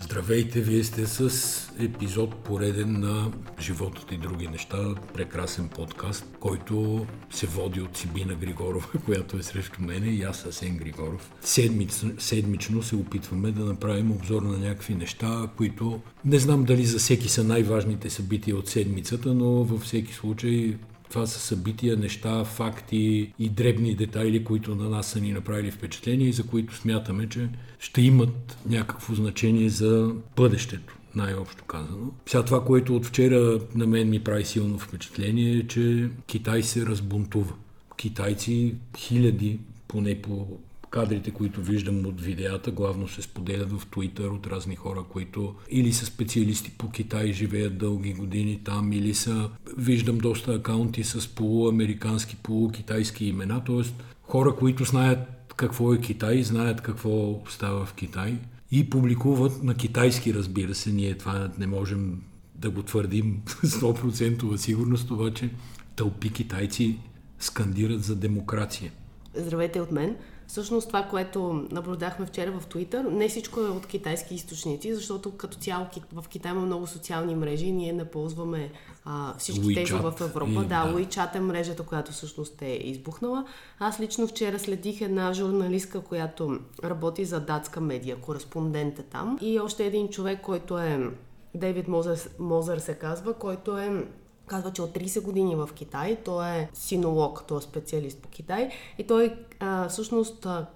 Здравейте, вие сте с епизод пореден на Животът и други неща, прекрасен подкаст, който се води от Сибина Григорова, която е срещу мене и аз Асен Григоров. Седмич, седмично се опитваме да направим обзор на някакви неща, които не знам дали за всеки са най-важните събития от седмицата, но във всеки случай това са събития, неща, факти и дребни детайли, които на нас са ни направили впечатление и за които смятаме, че ще имат някакво значение за бъдещето най-общо казано. Сега това, което от вчера на мен ми прави силно впечатление е, че Китай се разбунтува. Китайци, хиляди, поне по кадрите, които виждам от видеята, главно се споделят в Twitter от разни хора, които или са специалисти по Китай, живеят дълги години там, или са, виждам доста акаунти с полуамерикански, полукитайски имена, т.е. хора, които знаят какво е Китай, знаят какво става в Китай и публикуват на китайски, разбира се, ние това не можем да го твърдим с 100% сигурност, обаче тълпи китайци скандират за демокрация. Здравейте от мен. Всъщност това, което наблюдахме вчера в Twitter, не всичко е от китайски източници, защото като цяло в Китай има много социални мрежи и ние не ползваме а, всички WeChat. тези в Европа. И, да, да, WeChat е мрежата, която всъщност е избухнала. Аз лично вчера следих една журналистка, която работи за датска медия, кореспондент е там. И още един човек, който е Дейвид Мозър, Мозър се казва, който е казва, че от 30 години в Китай, той е синолог, той е специалист по Китай и той а, всъщност а,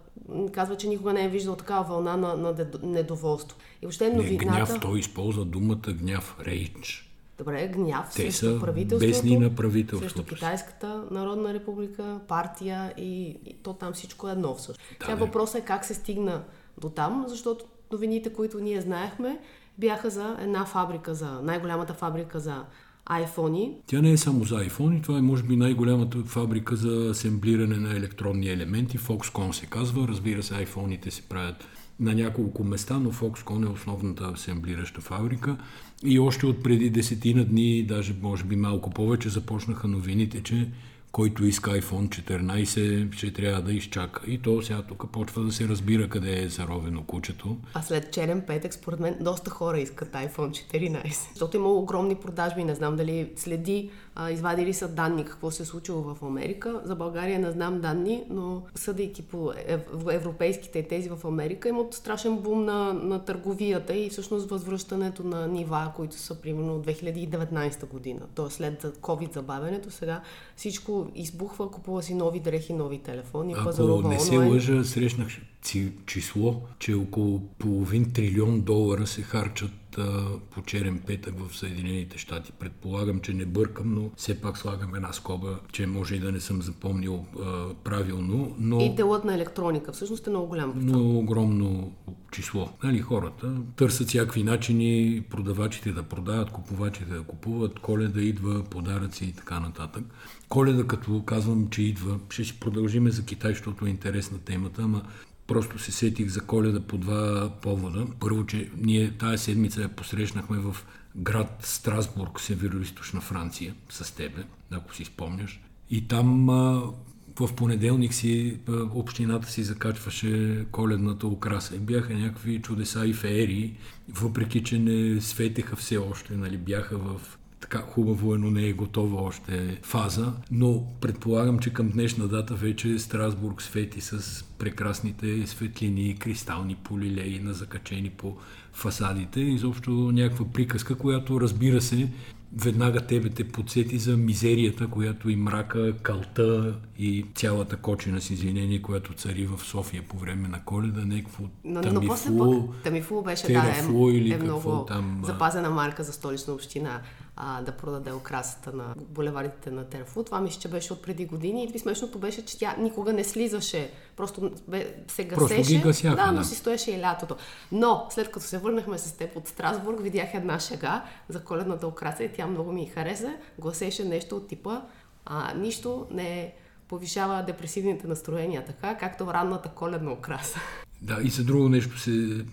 казва, че никога не е виждал такава вълна на, на недоволство. И въобще новината... Не, гняв, той използва думата гняв, рейдж. Добре, гняв Те срещу правителството, бесни на правителството. Срещу Китайската народна република, партия и, и то там всичко е едно всъщност. Да, Сега въпросът е как се стигна до там, защото новините, които ние знаехме, бяха за една фабрика, за най-голямата фабрика за iPhone. Тя не е само за iPhone, това е може би най-голямата фабрика за асемблиране на електронни елементи. Foxconn се казва, разбира се, iPhone-ите се правят на няколко места, но Foxconn е основната асемблираща фабрика. И още от преди десетина дни, даже може би малко повече, започнаха новините, че който иска iPhone 14, ще трябва да изчака. И то сега тук почва да се разбира къде е заровено кучето. А след черен петък, според мен, доста хора искат iPhone 14. Защото има огромни продажби, не знам дали следи, а, извадили са данни какво се е случило в Америка. За България не знам данни, но съдейки по европейските тези в Америка, имат страшен бум на, на търговията и всъщност възвръщането на нива, които са примерно от 2019 година. Тоест след COVID забавянето, сега всичко избухва, купува си нови дрехи, нови телефони, Ако пазарува не се лъжа, срещнах число, че около половин трилион долара се харчат по черен петък в Съединените щати. Предполагам, че не бъркам, но все пак слагам една скоба, че може и да не съм запомнил а, правилно. Но... И делът на електроника всъщност е много голям. Много огромно число. Нали, хората търсят всякакви начини продавачите да продават, купувачите да купуват, коледа идва, подаръци и така нататък. Коледа, като казвам, че идва, ще си продължиме за Китай, защото е интересна темата, ама Просто се сетих за коледа по два повода. Първо, че ние тая седмица я посрещнахме в град Страсбург, северо-источна Франция, с тебе, ако си спомняш. И там в понеделник си общината си закачваше коледната украса. И бяха някакви чудеса и феерии, въпреки че не светеха все още, нали, бяха в така хубаво е, но не е готова още фаза, но предполагам, че към днешна дата вече Страсбург свети с прекрасните светлини, кристални полилеи на закачени по фасадите, изобщо някаква приказка, която разбира се веднага тебе те подсети за мизерията, която и мрака, калта и цялата кочина с извинение, която цари в София по време на коледа, някакво но, тамифлу, но тамифлу беше да, е, или е много там, запазена марка за столична община а, да продаде украсата на булеварите на Терфу. Това мисля, че беше от преди години и смешното беше, че тя никога не слизаше, просто бе, се гасеше. Просто ги гасяха, да, но си стоеше и лятото. Но след като се върнахме с теб от Страсбург, видях една шега за коледната украса и тя много ми хареса. Гласеше нещо от типа а, нищо не повишава депресивните настроения така, както ранната коледна украса. Да, и за друго нещо се...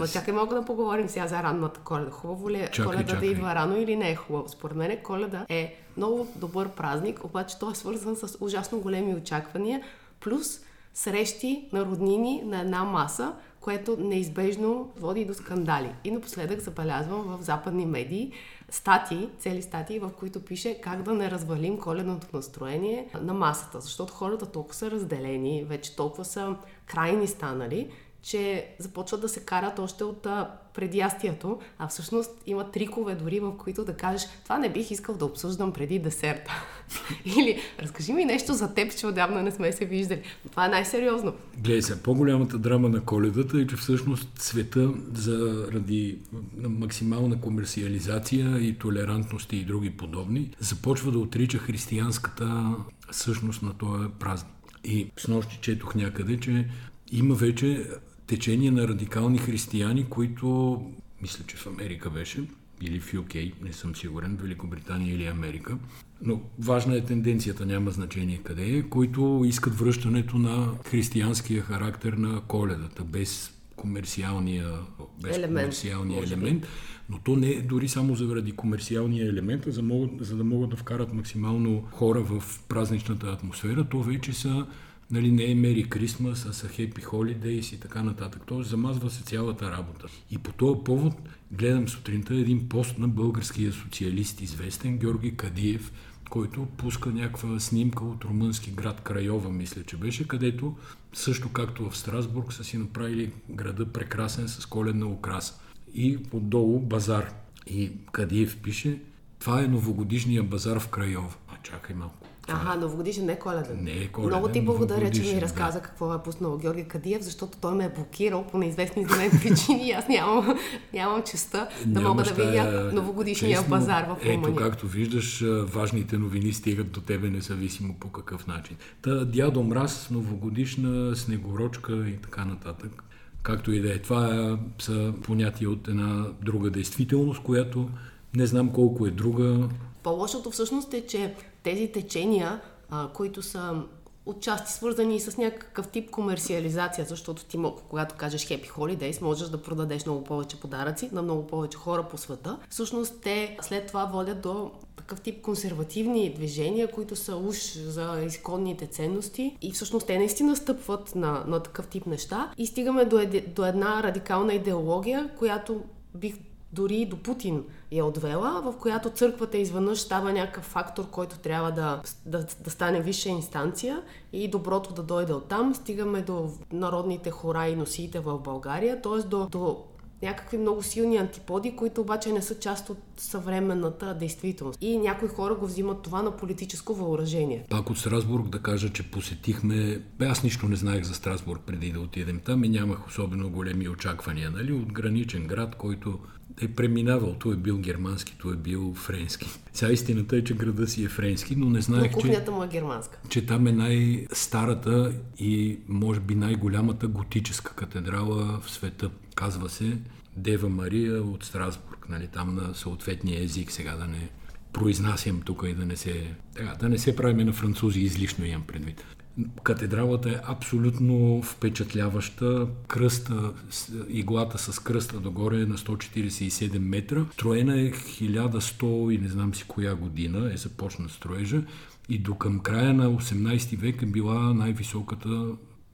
А... чакай, мога да поговорим сега за ранната коледа. Хубаво ли е чакай, коледа чакай. да идва рано или не е хубаво? Според мен коледа е много добър празник, обаче той е свързан с ужасно големи очаквания, плюс срещи на роднини на една маса, което неизбежно води до скандали. И напоследък забелязвам в западни медии статии, цели статии, в които пише как да не развалим коледното настроение на масата, защото хората толкова са разделени, вече толкова са крайни станали, че започват да се карат още от а, предястието, а всъщност има трикове дори, в които да кажеш това не бих искал да обсъждам преди десерта. Или разкажи ми нещо за теб, че отдавна не сме се виждали. Това е най-сериозно. Гледай се, по-голямата драма на коледата е, че всъщност света заради максимална комерциализация и толерантност и други подобни започва да отрича християнската същност на този празник. И с нощи четох някъде, че има вече течение на радикални християни, които, мисля, че в Америка беше, или в UK, не съм сигурен, Великобритания или Америка, но важна е тенденцията, няма значение къде е, които искат връщането на християнския характер на коледата, без комерциалния, без елемент, комерциалния елемент. Но то не е дори само заради комерциалния елемент, а за, могат, за да могат да вкарат максимално хора в празничната атмосфера. То вече са Нали, не е Мери Крисмас, а са Хепи Холидейс и така нататък. Тоест замазва се цялата работа. И по този повод гледам сутринта един пост на българския социалист, известен Георги Кадиев, който пуска някаква снимка от румънски град Крайова, мисля, че беше, където също както в Страсбург са си направили града прекрасен с коледна украса. И отдолу базар. И Кадиев пише, това е новогодишния базар в Крайова. А чакай малко. Ага, новогодишен, не коледен. Не е коледен. Много ти благодаря, че ми разказа да. какво е пуснал Георги Кадиев, защото той ме е блокирал по неизвестни за мен причини аз нямам, нямам честа да мога да видя новогодишния честно, базар в Румъния. Ето, както виждаш, важните новини стигат до тебе независимо по какъв начин. Та дядо Мраз, новогодишна снегорочка и така нататък. Както и да е. Това са понятия от една друга действителност, която не знам колко е друга. По-лошото всъщност е, че тези течения, а, които са отчасти свързани с някакъв тип комерциализация, защото ти, когато кажеш Happy Holidays, можеш да продадеш много повече подаръци на много повече хора по света. Всъщност те след това водят до такъв тип консервативни движения, които са уж за изконните ценности и всъщност те наистина стъпват на, на такъв тип неща и стигаме до, еди, до една радикална идеология, която бих дори до Путин я отвела, в която църквата изведнъж става някакъв фактор, който трябва да, да, да стане висша инстанция и доброто да дойде оттам. Стигаме до народните хора и носиите в България, т.е. До, до някакви много силни антиподи, които обаче не са част от съвременната действителност. И някои хора го взимат това на политическо въоръжение. Пак от Страсбург да кажа, че посетихме... Бе, аз нищо не знаех за Страсбург преди да отидем там и нямах особено големи очаквания. Нали? От граничен град, който е преминавал. Той е бил германски, той е бил френски. Сега истината е, че града си е френски, но не знаех, но кухнята му е германска. Че там е най-старата и може би най-голямата готическа катедрала в света. Казва се Дева Мария от Страсбург, нали, там на съответния език, сега да не произнасям тук и да не се, така, да не се правиме на французи излишно имам предвид. Катедралата е абсолютно впечатляваща. Кръста, иглата с кръста догоре е на 147 метра. Строена е 1100 и не знам си коя година е започна строежа и до към края на 18 век е била най-високата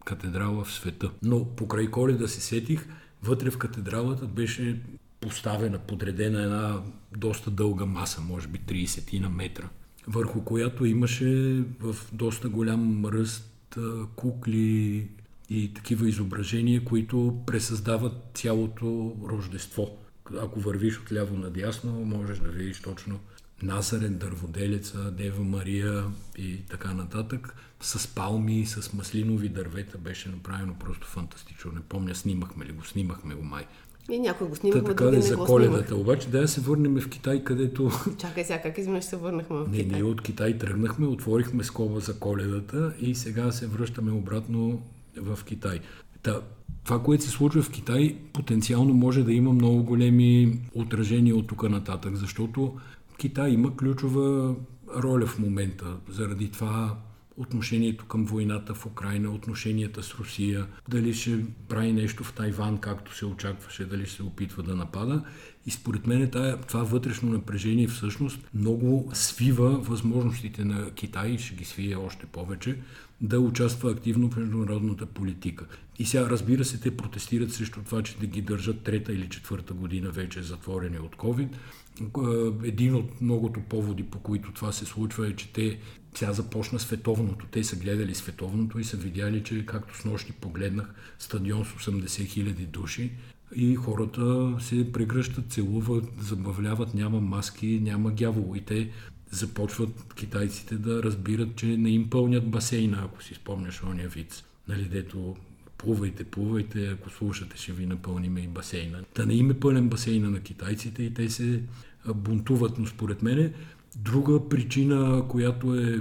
катедрала в света. Но покрай коледа се сетих, вътре в катедралата беше поставена, подредена една доста дълга маса, може би 30 на метра върху която имаше в доста голям ръст кукли и такива изображения, които пресъздават цялото рождество. Ако вървиш от ляво надясно, можеш да видиш точно Назарен, Дърводелеца, Дева Мария и така нататък. С палми, с маслинови дървета беше направено просто фантастично. Не помня, снимахме ли го, снимахме го май. И някой го снимахме, така да за коледата. Обаче да се върнем в Китай, където... Чакай сега, как изведнъж се върнахме в Китай? Не, ние от Китай тръгнахме, отворихме скоба за коледата и сега се връщаме обратно в Китай. Та, това, което се случва в Китай, потенциално може да има много големи отражения от тук нататък, защото Китай има ключова роля в момента. Заради това отношението към войната в Украина, отношенията с Русия, дали ще прави нещо в Тайван, както се очакваше, дали ще се опитва да напада. И според мен това вътрешно напрежение всъщност много свива възможностите на Китай и ще ги свие още повече да участва активно в международната политика. И сега, разбира се, те протестират срещу това, че да ги държат трета или четвърта година вече затворени от COVID. Един от многото поводи, по които това се случва е, че те сега започна световното. Те са гледали световното и са видяли, че както с нощи погледнах стадион с 80 хиляди души и хората се прегръщат, целуват, забавляват, няма маски, няма гявол. И те започват китайците да разбират, че не им пълнят басейна, ако си спомняш ония вид. Нали, дето плувайте, плувайте, ако слушате, ще ви напълниме и басейна. Та не им е пълен басейна на китайците и те се бунтуват, но според мен друга причина, която е,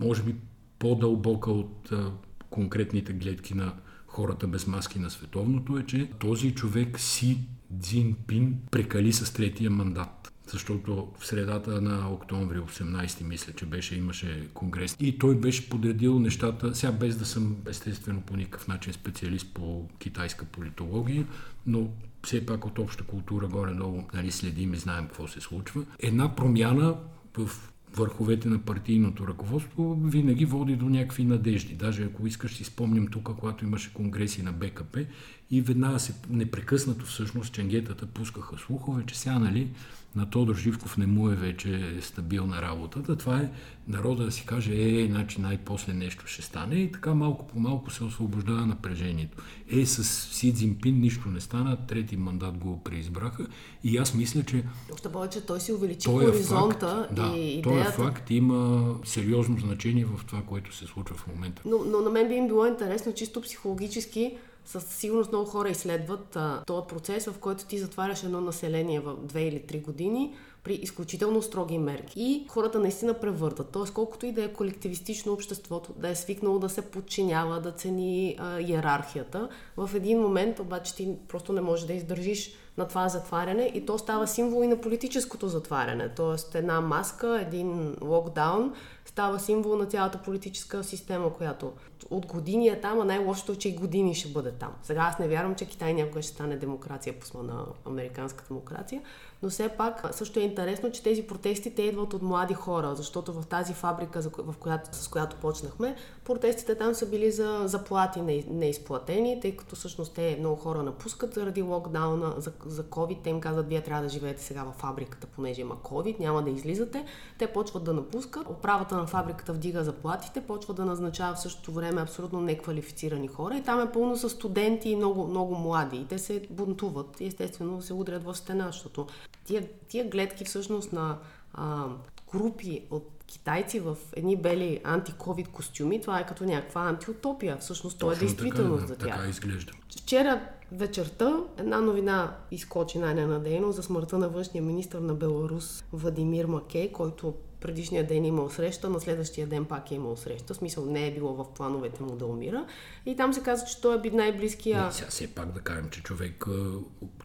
може би, по-дълбока от а, конкретните гледки на хората без маски на световното е, че този човек Си Цзинпин прекали с третия мандат защото в средата на октомври 18 мисля, че беше, имаше конгрес. И той беше подредил нещата, сега без да съм естествено по никакъв начин специалист по китайска политология, но все пак от обща култура горе-долу нали, следим и знаем какво се случва. Една промяна в върховете на партийното ръководство винаги води до някакви надежди. Даже ако искаш си спомням тук, когато имаше конгреси на БКП и веднага се непрекъснато всъщност ченгетата пускаха слухове, че сега нали, на Тодор Живков не му е вече стабилна работата. Това е народа да си каже, е, значи най-после нещо ще стане и така малко по малко се освобождава напрежението. Е, с Си Цзинпин нищо не стана, трети мандат го преизбраха и аз мисля, че... Още повече той си увеличи той хоризонта е факт, и да, Той е факт има сериозно значение в това, което се случва в момента. Но, но на мен би им било интересно чисто психологически със сигурност много хора изследват а, този процес, в който ти затваряш едно население в 2 или 3 години при изключително строги мерки. И хората наистина превъртат. Тоест, колкото и да е колективистично обществото, да е свикнало да се подчинява, да цени а, иерархията, в един момент обаче ти просто не можеш да издържиш на това затваряне и то става символ и на политическото затваряне. Тоест една маска, един локдаун става символ на цялата политическа система, която от години е там, а най-лошото е, че и години ще бъде там. Сега аз не вярвам, че Китай някога ще стане демокрация по на американската демокрация, но все пак също е интересно, че тези протести те идват от млади хора, защото в тази фабрика, в която, с която почнахме, протестите там са били за заплати неизплатени, тъй като всъщност те много хора напускат заради локдауна, за, за COVID. Те им казват, вие трябва да живеете сега в фабриката, понеже има COVID, няма да излизате. Те почват да напускат. Управата на фабриката вдига заплатите, почва да назначава в същото време абсолютно неквалифицирани хора и там е пълно с студенти и много, много млади. И те се бунтуват и естествено се удрят в стена, защото тия, тия гледки всъщност на а, групи от китайци в едни бели антиковид костюми, това е като някаква антиутопия. Всъщност това е действително така, за тях. Така изглежда. Вчера вечерта една новина изкочи най-ненадейно за смъртта на външния министр на Беларус Владимир Макей, който предишния ден имал среща, на следващия ден пак е имал среща. В смисъл не е било в плановете му да умира. И там се казва, че той е би най-близкия... Не, сега все пак да кажем, че човек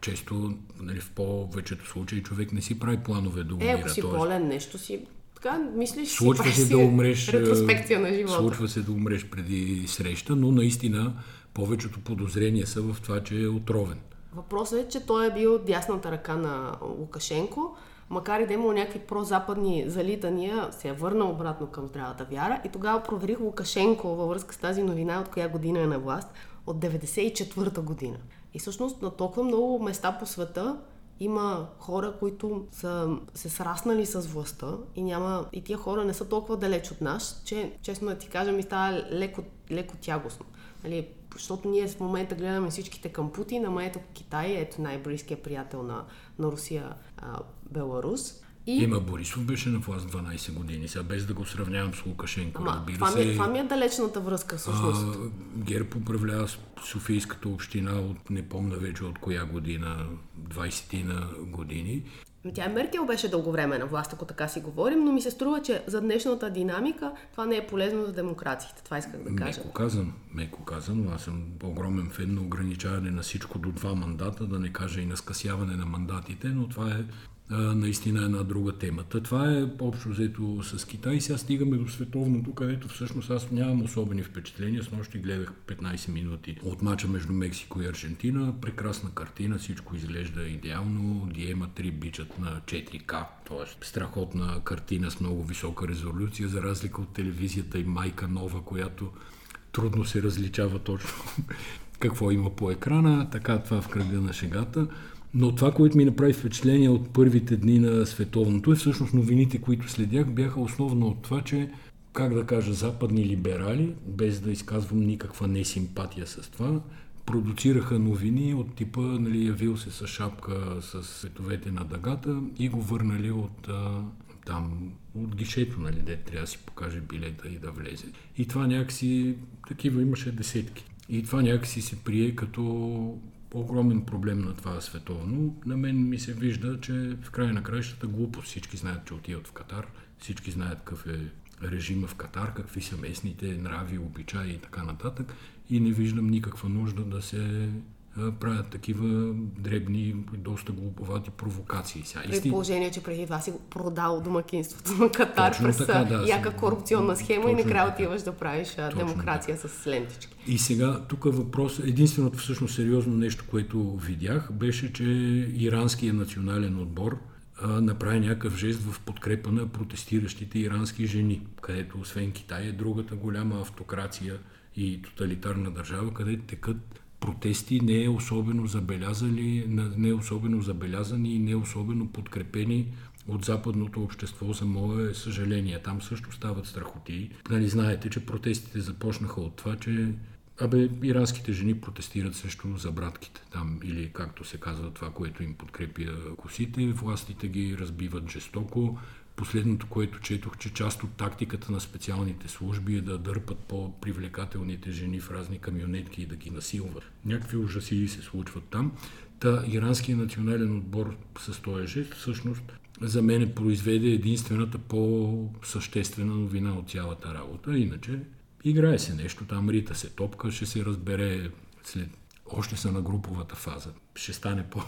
често, нали, в повечето случаи, човек не си прави планове да умира. Е, ако си тоест... болен, нещо си така, мислиш случва си, се да умреш, ретроспекция на живота. Случва се да умреш преди среща, но наистина повечето подозрения са в това, че е отровен. Въпросът е, че той е бил дясната ръка на Лукашенко, макар и да е имал някакви прозападни залитания, се е върнал обратно към здравата вяра и тогава проверих Лукашенко във връзка с тази новина, от коя година е на власт, от 94-та година. И всъщност на толкова много места по света има хора, които са се сраснали с властта и няма и тия хора не са толкова далеч от нас, че честно да ти кажа ми става леко, леко тягостно. Нали, защото ние в момента гледаме всичките към Путин, ама ето Китай, ето най-близкият приятел на, на Русия, а, Беларус. И... Има Борисов беше на власт 12 години, сега без да го сравнявам с Лукашенко, Ама, разбира това, се. Ми това ми е далечната връзка всъщност. А, Герб управлява Софийската община от не помна вече от коя година, 20 на години. Тя е Меркел беше дълго време на власт, ако така си говорим, но ми се струва, че за днешната динамика това не е полезно за демокрациите. Това исках да кажа. Меко казан, меко казан, аз съм огромен фен на ограничаване на всичко до два мандата, да не кажа и на скъсяване на мандатите, но това е наистина една друга тема. Та това е общо взето с Китай. Сега стигаме до световното, където всъщност аз нямам особени впечатления. С нощи гледах 15 минути от мача между Мексико и Аржентина. Прекрасна картина, всичко изглежда идеално. Диема 3 бичат на 4К, т.е. страхотна картина с много висока резолюция, за разлика от телевизията и майка нова, която трудно се различава точно какво има по екрана. Така това в кръга на шегата. Но това, което ми направи впечатление от първите дни на световното е всъщност новините, които следях, бяха основно от това, че как да кажа, западни либерали, без да изказвам никаква несимпатия с това, продуцираха новини от типа, нали, явил се с шапка с световете на дъгата и го върнали от а, там, от гишето, нали, де трябва да си покаже билета и да влезе. И това някакси, такива имаше десетки. И това някакси се прие като огромен проблем на това световно. На мен ми се вижда, че в края на краищата глупост. Всички знаят, че отиват в Катар, всички знаят какъв е режима в Катар, какви са местните нрави, обичаи и така нататък. И не виждам никаква нужда да се правят такива дребни, доста глуповати провокации. Сега, При истин... положение, че преди това си продал домакинството на Катар Точно през така, да, яка корупционна схема и накрая отиваш да правиш Точно демокрация така. с лентички. И сега тук въпрос, единственото всъщност сериозно нещо, което видях, беше, че иранският национален отбор направи някакъв жест в подкрепа на протестиращите ирански жени, където освен Китай е другата голяма автокрация и тоталитарна държава, където текат протести не е особено забелязани, не е особено забелязани и не е особено подкрепени от западното общество, за мое съжаление. Там също стават страхоти. Нали, знаете, че протестите започнаха от това, че Абе, иранските жени протестират срещу забратките там, или както се казва това, което им подкрепя косите, властите ги разбиват жестоко, Последното, което четох, че част от тактиката на специалните служби е да дърпат по-привлекателните жени в разни камионетки и да ги насилват. Някакви ужаси се случват там. Та иранския национален отбор с този жест всъщност за мен произведе единствената по-съществена новина от цялата работа. Иначе играе се нещо, там рита се топка, ще се разбере след още са на груповата фаза. Ще стане по,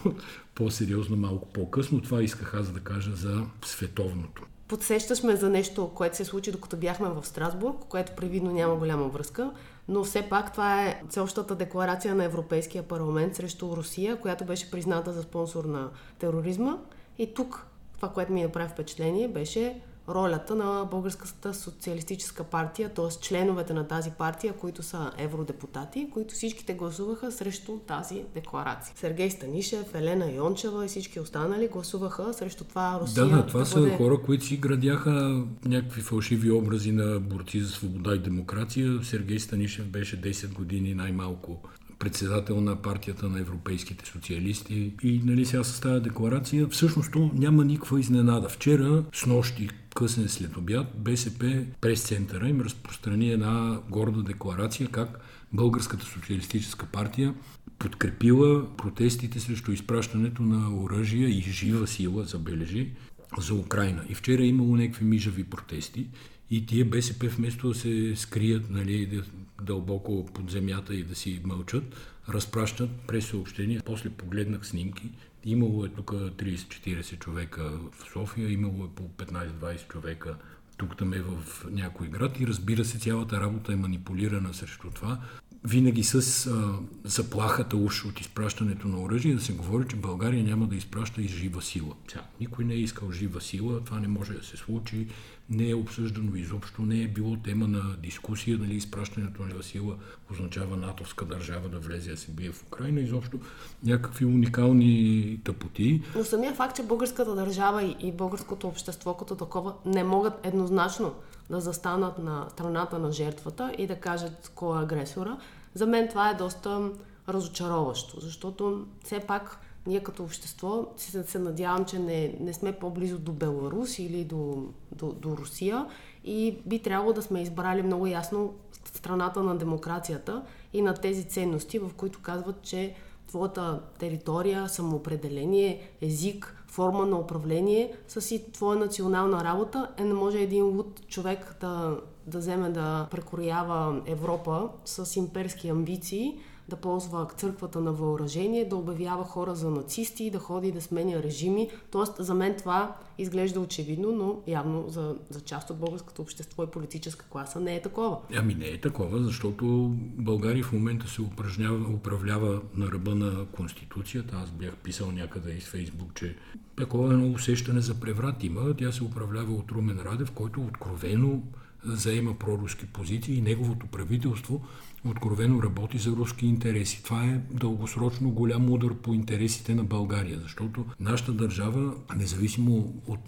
по-сериозно малко по-късно. Това исках аз да кажа за световното. Подсещаш ме за нещо, което се случи докато бяхме в Страсбург, което привидно няма голяма връзка, но все пак това е целщата декларация на Европейския парламент срещу Русия, която беше призната за спонсор на тероризма. И тук това, което ми направи впечатление, беше ролята на Българската социалистическа партия, т.е. членовете на тази партия, които са евродепутати, които всичките гласуваха срещу тази декларация. Сергей Станишев, Елена Йончева и всички останали гласуваха срещу това Русия. Да, да, това да са бъде... хора, които си градяха някакви фалшиви образи на борци за свобода и демокрация. Сергей Станишев беше 10 години най-малко председател на партията на европейските социалисти. И нали, сега с тази декларация всъщност няма никаква изненада. Вчера, с нощи, късен след обяд, БСП през центъра им разпространи една горда декларация как Българската социалистическа партия подкрепила протестите срещу изпращането на оръжия и жива сила, забележи, за Украина. И вчера е имало някакви мижави протести и тия БСП вместо да се скрият нали, дълбоко под земята и да си мълчат, разпращат през съобщения. После погледнах снимки. Имало е тук 30-40 човека в София, имало е по 15-20 човека тук там е в някой град и разбира се цялата работа е манипулирана срещу това винаги с а, заплахата уж от изпращането на оръжие да се говори, че България няма да изпраща и жива сила. Тя, никой не е искал жива сила, това не може да се случи, не е обсъждано изобщо, не е било тема на дискусия, дали изпращането на жива сила означава натовска държава да влезе да се бие в Украина, изобщо някакви уникални тъпоти. Но самия факт, че българската държава и българското общество като такова не могат еднозначно да застанат на страната на жертвата и да кажат кой е агресора, за мен това е доста разочароващо, защото все пак ние като общество се, надявам, че не, не сме по-близо до Беларус или до, до, до Русия и би трябвало да сме избрали много ясно страната на демокрацията и на тези ценности, в които казват, че твоята територия, самоопределение, език, форма на управление са си твоя национална работа. Е, не може един луд човек да, да вземе да прекроява Европа с имперски амбиции, да ползва църквата на въоръжение, да обявява хора за нацисти, да ходи да сменя режими. Тоест, за мен това изглежда очевидно, но явно за, за част от българското общество и политическа класа не е такова. Ами не е такова, защото България в момента се управлява на ръба на Конституцията. Аз бях писал някъде из Фейсбук, че такова едно усещане за преврат има. Тя се управлява от Румен Радев, който откровено заема проруски позиции и неговото правителство откровено работи за руски интереси. Това е дългосрочно голям удар по интересите на България, защото нашата държава, независимо от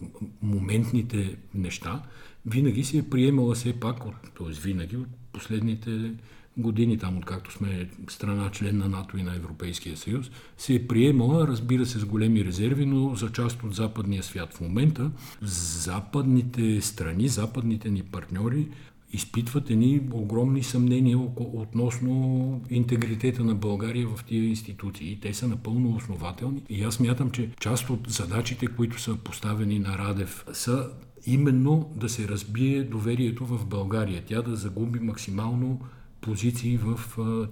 моментните неща, винаги се е приемала все пак, т.е. винаги от последните години, там откакто сме страна член на НАТО и на Европейския съюз, се е приемала, разбира се, с големи резерви, но за част от западния свят. В момента западните страни, западните ни партньори изпитват едни огромни съмнения относно интегритета на България в тия институции. И те са напълно основателни. И аз мятам, че част от задачите, които са поставени на Радев, са именно да се разбие доверието в България. Тя да загуби максимално позиции в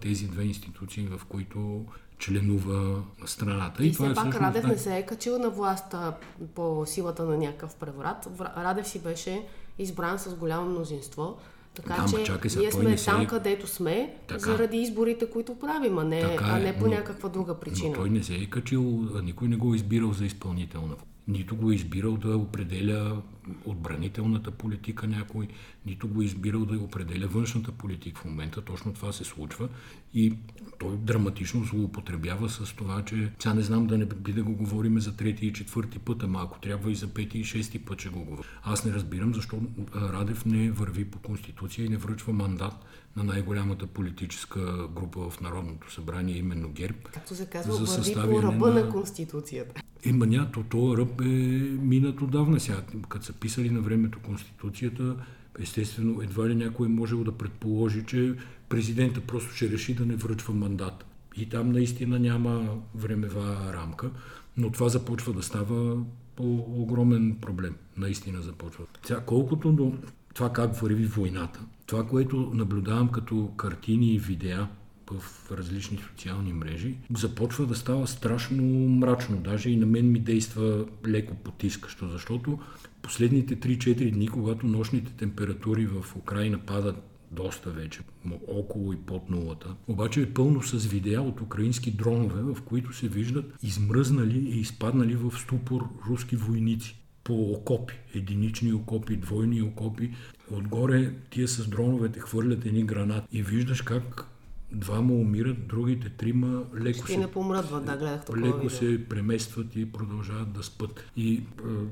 тези две институции, в които членува страната. И, и това все е пак всъщност... Радев не се е качил на властта по силата на някакъв преврат. Радев си беше избран с голямо мнозинство. Така да, че чакай, ние сме се... там, където сме, така. заради изборите, които правим, а не, така е, а не по но, някаква друга причина. Но той не се е качил, никой не го е избирал за изпълнителна нито го е избирал да определя отбранителната политика някой, нито го е избирал да определя външната политика в момента. Точно това се случва и той драматично злоупотребява с това, че сега не знам да не би да го говорим за трети и четвърти път, ама ако трябва и за пети и шести път ще го говорим. Аз не разбирам защо Радев не върви по Конституция и не връчва мандат на най-голямата политическа група в Народното събрание, именно ГЕРБ. Както се казва, върви по ръба на... на Конституцията. Има нято, то ръб е минат отдавна сега. Като са писали на времето Конституцията, естествено, едва ли някой е можел да предположи, че президента просто ще реши да не връчва мандат. И там наистина няма времева рамка, но това започва да става огромен проблем. Наистина започва. Сега, колкото до това как върви войната, това, което наблюдавам като картини и видеа в различни социални мрежи, започва да става страшно мрачно. Даже и на мен ми действа леко потискащо, защото последните 3-4 дни, когато нощните температури в Украина падат доста вече, около и под нулата. Обаче е пълно с видеа от украински дронове, в които се виждат измръзнали и изпаднали в ступор руски войници по окопи, единични окопи, двойни окопи. Отгоре тия с дроновете хвърлят едни гранати и виждаш как двама умират, другите трима леко Ще се, не помръдват, да, гледах такова Леко видео. се преместват и продължават да спът. И,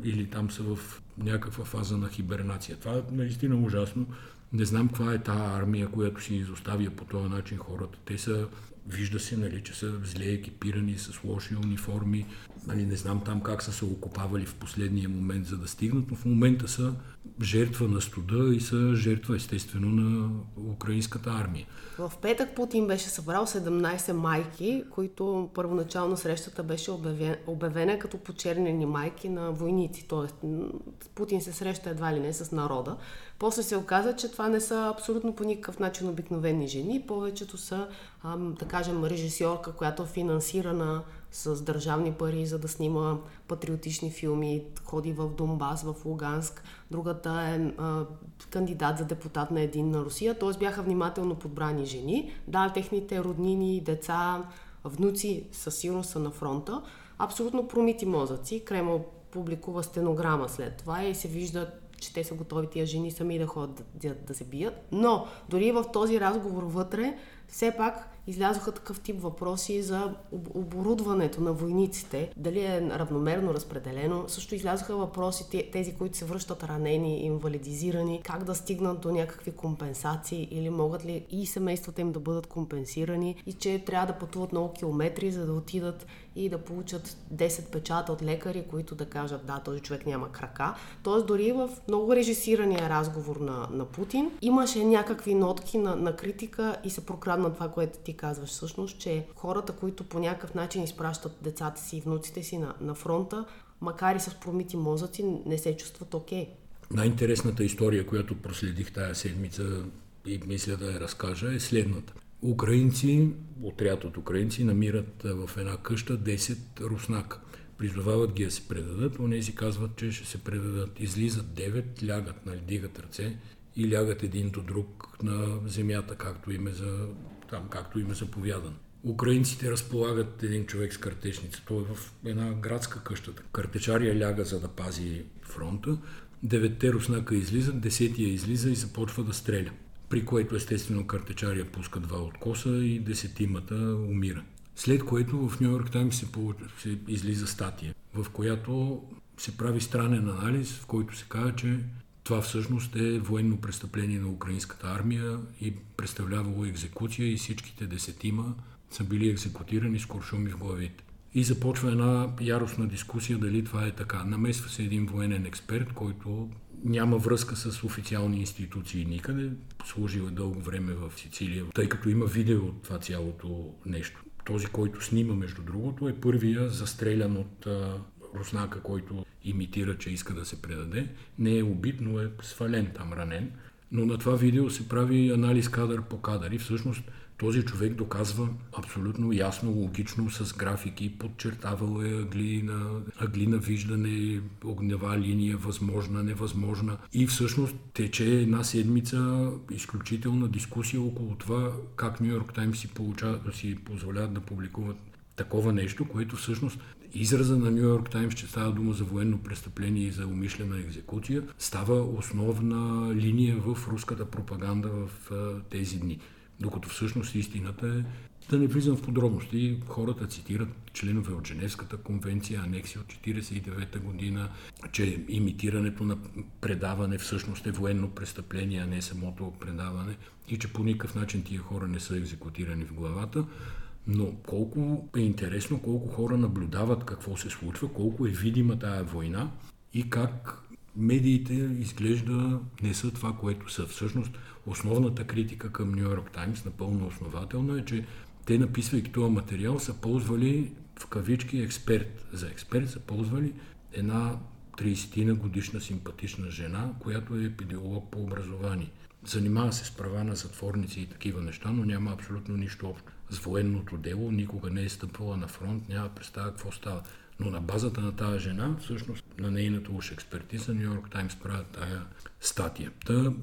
или там са в някаква фаза на хибернация. Това е наистина ужасно. Не знам каква е тази армия, която си изоставя по този начин хората. Те са, вижда се, нали, че са зле екипирани с лоши униформи. Нали, не знам там как са се окопавали в последния момент, за да стигнат, но в момента са жертва на студа и са жертва естествено на украинската армия. В петък Путин беше събрал 17 майки, които първоначално срещата беше обявена, обявена като почернени майки на войници. Тоест Путин се среща едва ли не с народа. После се оказа, че това не са абсолютно по никакъв начин обикновени жени. Повечето са, да кажем, режисьорка, която е финансирана с държавни пари, за да снима патриотични филми, ходи в Донбас, в Луганск. Другата е а, кандидат за депутат на Един на Русия. Т.е. бяха внимателно подбрани жени. Да, техните роднини, деца, внуци със сигурност са на фронта. Абсолютно промити мозъци. Кремъл публикува стенограма след това и се вижда, че те са готови тия жени сами да ходят да, да, се бият. Но дори в този разговор вътре, все пак излязоха такъв тип въпроси за оборудването на войниците, дали е равномерно разпределено. Също излязоха въпроси тези, които се връщат ранени, инвалидизирани, как да стигнат до някакви компенсации или могат ли и семействата им да бъдат компенсирани и че трябва да пътуват много километри, за да отидат и да получат 10 печата от лекари, които да кажат да, този човек няма крака. Тоест дори в много режисирания разговор на, на Путин имаше някакви нотки на, на критика и се прокрадна това, което ти казваш всъщност, че хората, които по някакъв начин изпращат децата си и внуците си на, на фронта, макар и с промити мозъци, не се чувстват окей. Okay. Най-интересната история, която проследих тая седмица и мисля да я разкажа, е следната. Украинци, отряд от украинци, намират в една къща 10 руснака. Призовават ги да се предадат, онези казват, че ще се предадат. Излизат 9, лягат, нали, дигат ръце и лягат един до друг на земята, както им е, за, там, както им е заповядано. Украинците разполагат един човек с картечница. Той е в една градска къща. Картечария ляга за да пази фронта. Деветте руснака излизат, десетия излиза и започва да стреля. При което естествено картечария пуска два откоса и десетимата умира. След което в Нью Йорк Таймс се, се излиза статия, в която се прави странен анализ, в който се казва, че това всъщност е военно престъпление на украинската армия и представлявало екзекуция и всичките десетима са били екзекутирани с куршуми в главите. И започва една яростна дискусия дали това е така. Намесва се един военен експерт, който няма връзка с официални институции никъде. Служил е дълго време в Сицилия, тъй като има видео от това цялото нещо. Този, който снима, между другото, е първия застрелян от руснака, който имитира, че иска да се предаде. Не е убит, но е свален там, ранен. Но на това видео се прави анализ кадър по кадър и всъщност този човек доказва абсолютно ясно, логично, с графики, подчертавал е аглина, аглина виждане, огнева линия, възможна, невъзможна. И всъщност тече една седмица изключителна дискусия около това как Нью Йорк Таймс си позволяват да публикуват такова нещо, което всъщност израза на Нью Йорк Таймс, че става дума за военно престъпление и за умишлена екзекуция, става основна линия в руската пропаганда в тези дни. Докато всъщност истината е, да не влизам в подробности, хората цитират членове от Женевската конвенция, анекси от 1949 година, че имитирането на предаване всъщност е военно престъпление, а не самото предаване и че по никакъв начин тия хора не са екзекутирани в главата. Но колко е интересно, колко хора наблюдават какво се случва, колко е видима тая война и как медиите изглежда не са това, което са. Всъщност, основната критика към Нью Йорк Таймс, напълно основателно е, че те, написвайки този материал, са ползвали в кавички експерт. За експерт са ползвали една 30 годишна симпатична жена, която е епидиолог по образование. Занимава се с права на затворници и такива неща, но няма абсолютно нищо общо с военното дело, никога не е стъпвала на фронт, няма представа какво става. Но на базата на тази жена, всъщност на нейната уж експертиза, Нью Йорк Таймс правят тая статия. Та,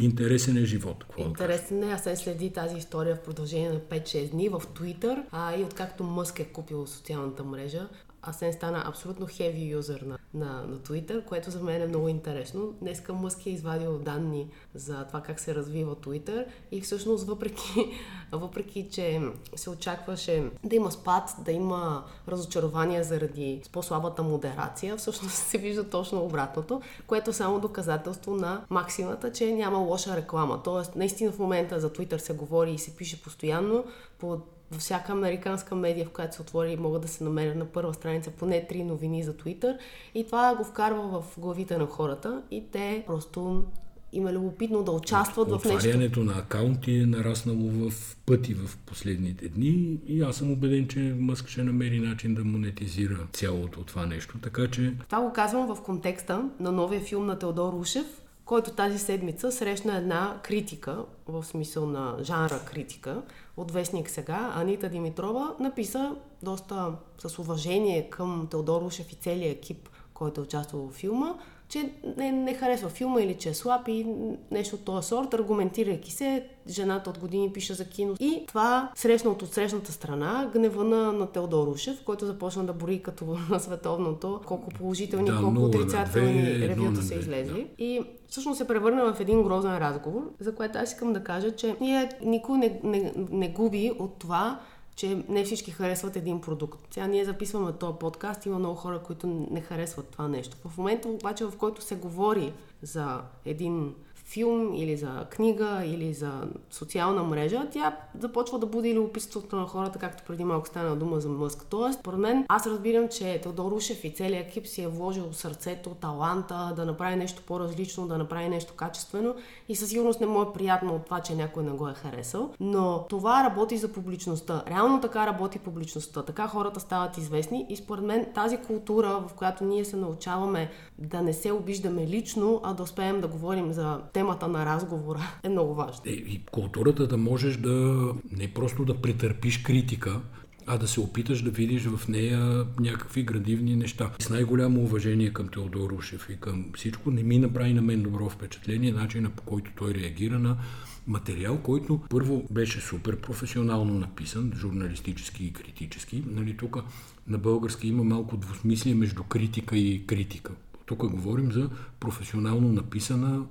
интересен е живот. Интересен е. Аз се следи тази история в продължение на 5-6 дни в Твитър, а и откакто Мъск е купил социалната мрежа, Асен стана абсолютно хеви юзър на, на, на Twitter, което за мен е много интересно. Днеска Мъск е извадил данни за това как се развива Twitter и всъщност въпреки, въпреки че се очакваше да има спад, да има разочарование заради по-слабата модерация, всъщност се вижда точно обратното, което е само доказателство на максимата, че няма лоша реклама. Тоест, наистина в момента за Twitter се говори и се пише постоянно по във всяка американска медия, в която се отвори, могат да се намерят на първа страница поне три новини за Twitter. И това го вкарва в главите на хората и те просто им е любопитно да участват От, в нещо. Отварянето на акаунти е нараснало в пъти в последните дни и аз съм убеден, че Мъск ще намери начин да монетизира цялото това нещо. Така че... Това го казвам в контекста на новия филм на Теодор Ушев, който тази седмица срещна една критика, в смисъл на жанра критика, от Вестник сега, Анита Димитрова, написа доста с уважение към Теодор Ушев и целият екип, който е участвал в филма, че не, не харесва филма или че е слаб и нещо от този сорт, аргументирайки се, жената от години пише за кино. И това срещна от срещната страна гнева на, на Теодор Ушев, който започна да бори като на световното, колко положителни, да, колко отрицателни ревюта са излезли. Да. И всъщност се превърна в един грозен разговор, за което аз искам да кажа, че ние никой не, не, не губи от това, че не всички харесват един продукт. Сега ние записваме този подкаст, има много хора, които не харесват това нещо. В момента обаче, в който се говори за един филм или за книга или за социална мрежа, тя започва да буди любопитството на хората, както преди малко стана дума за Мъск. Тоест, според мен, аз разбирам, че Теодор Ушев и целият екип си е вложил сърцето, таланта, да направи нещо по-различно, да направи нещо качествено и със сигурност не му е приятно от това, че някой не го е харесал. Но това работи за публичността. Реално така работи публичността. Така хората стават известни и според мен тази култура, в която ние се научаваме да не се обиждаме лично, а да успеем да говорим за темата на разговора е много важна. Е, и културата да можеш да не просто да претърпиш критика, а да се опиташ да видиш в нея някакви градивни неща. С най-голямо уважение към Теодор Рушев и към всичко не ми направи на мен добро впечатление начина по който той реагира на материал, който първо беше супер професионално написан, журналистически и критически. Нали, тук на български има малко двусмислие между критика и критика. Тук говорим за професионално написана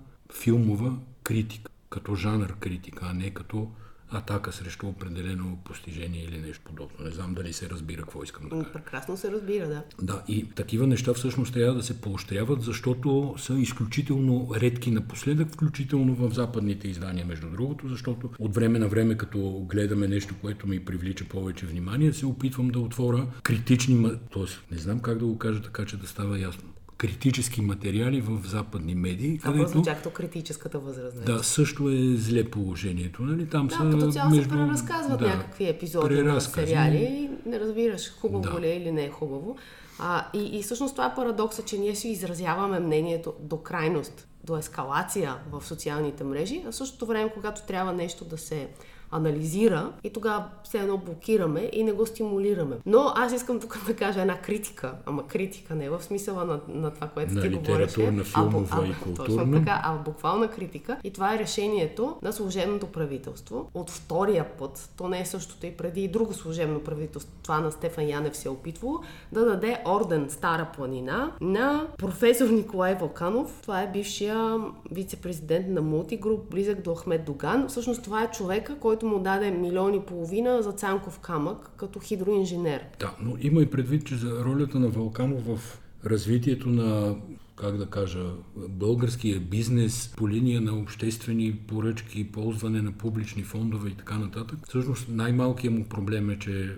филмова критика, като жанр критика, а не като атака срещу определено постижение или нещо подобно. Не знам дали се разбира какво искам да кажа. Прекрасно се разбира, да. Да, и такива неща всъщност трябва да се поощряват, защото са изключително редки напоследък, включително в западните издания, между другото, защото от време на време, като гледаме нещо, което ми привлича повече внимание, се опитвам да отворя критични, т.е. не знам как да го кажа така, че да става ясно критически материали в западни медии. Това където, като критическата възраст. Да, също е зле положението. Нали? Там да, са като цяло между... се преразказват да, някакви епизоди на сериали не разбираш хубаво да. ли е или не е хубаво. А, и, и всъщност това е парадокса, че ние си изразяваме мнението до крайност, до ескалация в социалните мрежи, а в същото време, когато трябва нещо да се анализира и тогава все едно блокираме и не го стимулираме. Но аз искам тук да кажа една критика, ама критика не в смисъла на, на това, което на ти говореше. На филмова а, и културна. Точно така, а буквална критика. И това е решението на служебното правителство. От втория път, то не е същото и преди и друго служебно правителство, това на Стефан Янев се е опитвало, да даде орден Стара планина на професор Николай Вълканов. Това е бившия вице-президент на Мултигруп, близък до Ахмед Доган. Всъщност това е човека, който който му даде милиони и половина за Цанков камък като хидроинженер. Да, но има и предвид, че за ролята на Вълканов в развитието на как да кажа, българския бизнес по линия на обществени поръчки, ползване на публични фондове и така нататък. Всъщност най-малкият му проблем е, че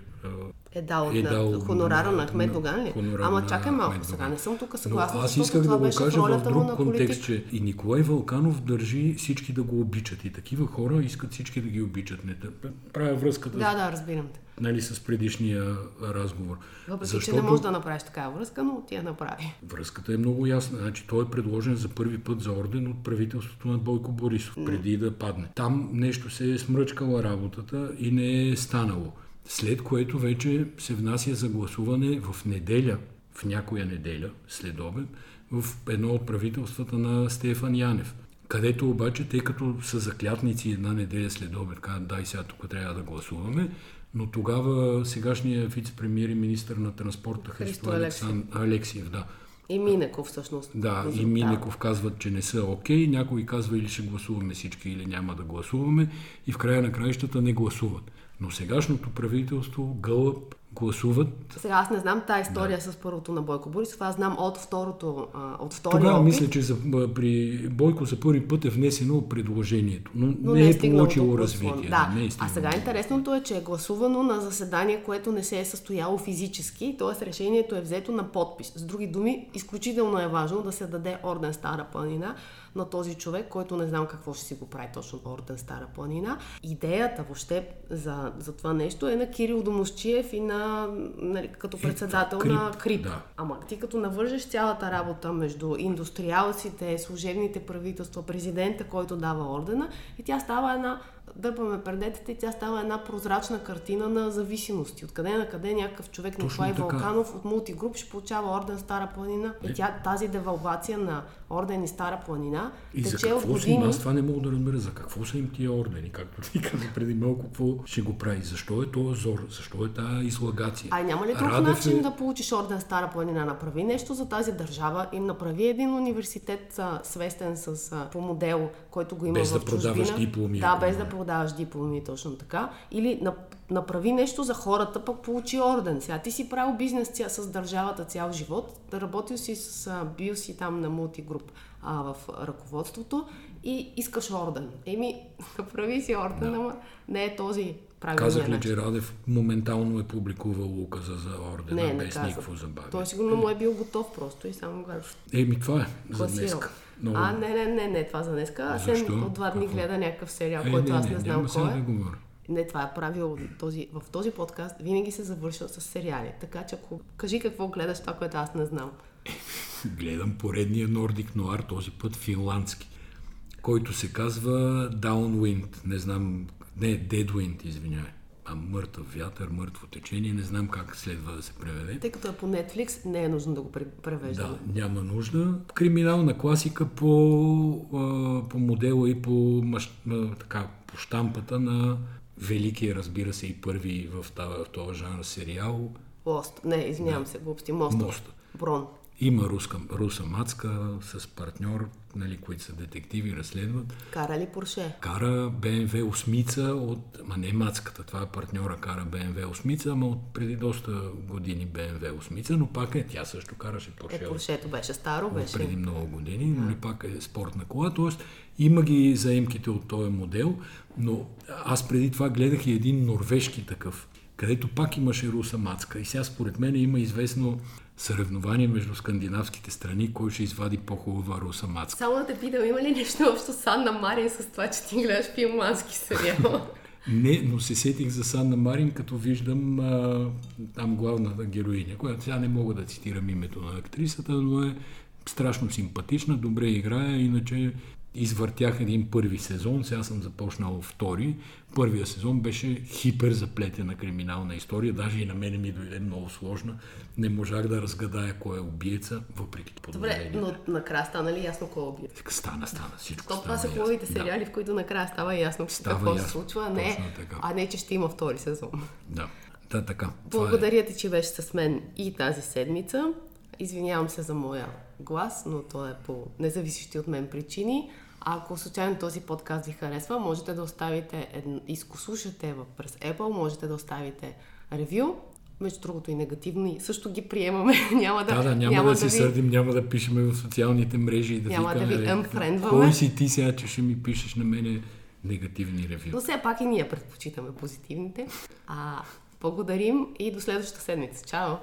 е дал, е дал хонорара на Ахмед Доган ли? Ама чакай малко сега, не съм тук съгласна. Но аз исках да го кажа в друг контекст, че и Николай Вълканов държи всички да го обичат. И такива хора искат всички да ги обичат. Не, правя връзката. Да, да, разбирам те. Нали, с предишния разговор. Въпреки, Защото... че не можеш да направиш такава връзка, но ти я направи. Връзката е много ясна. Значи, той е предложен за първи път за орден от правителството на Бойко Борисов, преди да падне. Там нещо се е смръчкала работата и не е станало след което вече се внася за гласуване в неделя, в някоя неделя, след обед, в едно от правителствата на Стефан Янев. Където обаче, тъй като са заклятници една неделя след обед, казват, дай сега тук трябва да гласуваме, но тогава сегашният вице-премьер и министър на транспорта Христо Александ... Алексиев, да. И Минеков всъщност. Да, и Минеков казват, че не са окей, okay. някой казва или ще гласуваме всички, или няма да гласуваме и в края на краищата не гласуват. Но сегашното правителство, Гълъб, гласуват. Сега аз не знам тази история да. с първото на Бойко Борисов, аз знам от второто, от втория Тогава опит. мисля, че за, при Бойко за първи път е внесено предложението, но, но не, не е, е получило развитие. Да. Не е а сега интересното е, че е гласувано на заседание, което не се е състояло физически, т.е. решението е взето на подпис. С други думи, изключително е важно да се даде орден Стара планина на този човек, който не знам какво ще си го прави точно Орден Стара планина. Идеята въобще за, за това нещо е на Кирил Домощиев и на, нали, като председател Крип, на Крип. Да. Ама ти като навържеш цялата работа между индустриалците, служебните правителства, президента, който дава ордена и тя става една дърпаме предетите и тя става една прозрачна картина на зависимости. Откъде на къде някакъв човек, Николай Вълканов от мултигруп ще получава орден Стара планина. И тя, тази девалвация на орден и Стара планина и тече за какво от години. Са, аз това не мога да разбера. За какво са им тия ордени? Както ти каза преди малко, какво ще го прави? Защо е този зор? Защо е тази излагация? Ай, няма ли друг Радев начин е... да получиш орден Стара планина? Направи нещо за тази държава и направи един университет а, свестен с, а, по модел, който го има без в да продаваш дипломи. Да, без да продаваш дипломи, точно така. Или на, направи нещо за хората, пък получи орден. Сега ти си правил бизнес ця, с държавата цял живот, да работил си с, бил си там на мултигруп а, в ръководството и искаш орден. Еми, направи си орден, да. ама не е този правилният Казах ли, че Радев моментално е публикувал указа за ордена не, не без казах. никакво забавяне? Той сигурно му е бил готов просто и само го Еми, това е за днеска. Но... А, не, не, не, не, това за днеска. Съм от два дни Какво? гледа някакъв сериал, е, който не, аз не, не знам кой е. Да говоря. Не, това е правило този, в този подкаст. Винаги се завършва с сериали. Така че ако кажи какво гледаш, това, което аз не знам. Гледам поредния Нордик Нуар, този път финландски. който се казва Downwind. Не знам, не, Deadwind, извинявай. А мъртъв вятър, мъртво течение, не знам как следва да се преведе. Тъй като е по Netflix, не е нужно да го превеждаме. Да, няма нужда. Криминална класика по, по модела и по, така, по штампата на великия, разбира се, и първи в, този жанр сериал. Лост. Не, извинявам се, глупости. Мост. Мост. Брон. Има руска, руса мацка с партньор, нали, които са детективи, разследват. Кара ли Порше? Кара БМВ осмица от... Ма не мацката, това е партньора, кара БМВ осмица, ама от преди доста години БМВ осмица, но пак е, тя също караше Порше. Е, Поршето беше старо, беше. Преди много години, но нали, пак е спортна кола, т.е. има ги заемките от този модел, но аз преди това гледах и един норвежки такъв, където пак имаше руса мацка. И сега според мен има известно съревнование между скандинавските страни, кой ще извади по-хубава руса мацка. Само да те питам, има ли нещо общо с Анна Марин с това, че ти гледаш филмански сериал? Не, но се сетих за Санна Марин, като виждам а, там главната героиня, която сега не мога да цитирам името на актрисата, но е страшно симпатична, добре играе, иначе извъртях един първи сезон, сега съм започнал втори. Първия сезон беше хипер заплетена криминална история, даже и на мене ми дойде много сложна. Не можах да разгадая кой е убиеца, въпреки Добре, но накрая стана ли ясно кой е убиец? Стана, стана, всичко То, Това са хубавите сериали, да. в които накрая става ясно става какво ясно. се случва, не, а не, че ще има втори сезон. Да, да така. Е. Благодаря ти, че беше с мен и тази седмица. Извинявам се за моя глас, но то е по независещи от мен причини. Ако случайно този подкаст ви харесва, можете да оставите, едно, изкослушате през Apple, можете да оставите ревю. Между другото и негативни също ги приемаме. няма да, да, да няма, няма да, да ви... се сърдим, няма да пишеме в социалните мрежи и да няма викаме, да ви unfriendваме. Кой си ти сега, че ще ми пишеш на мене негативни ревю? Но все пак и ние предпочитаме позитивните. А, благодарим и до следващата седмица. Чао!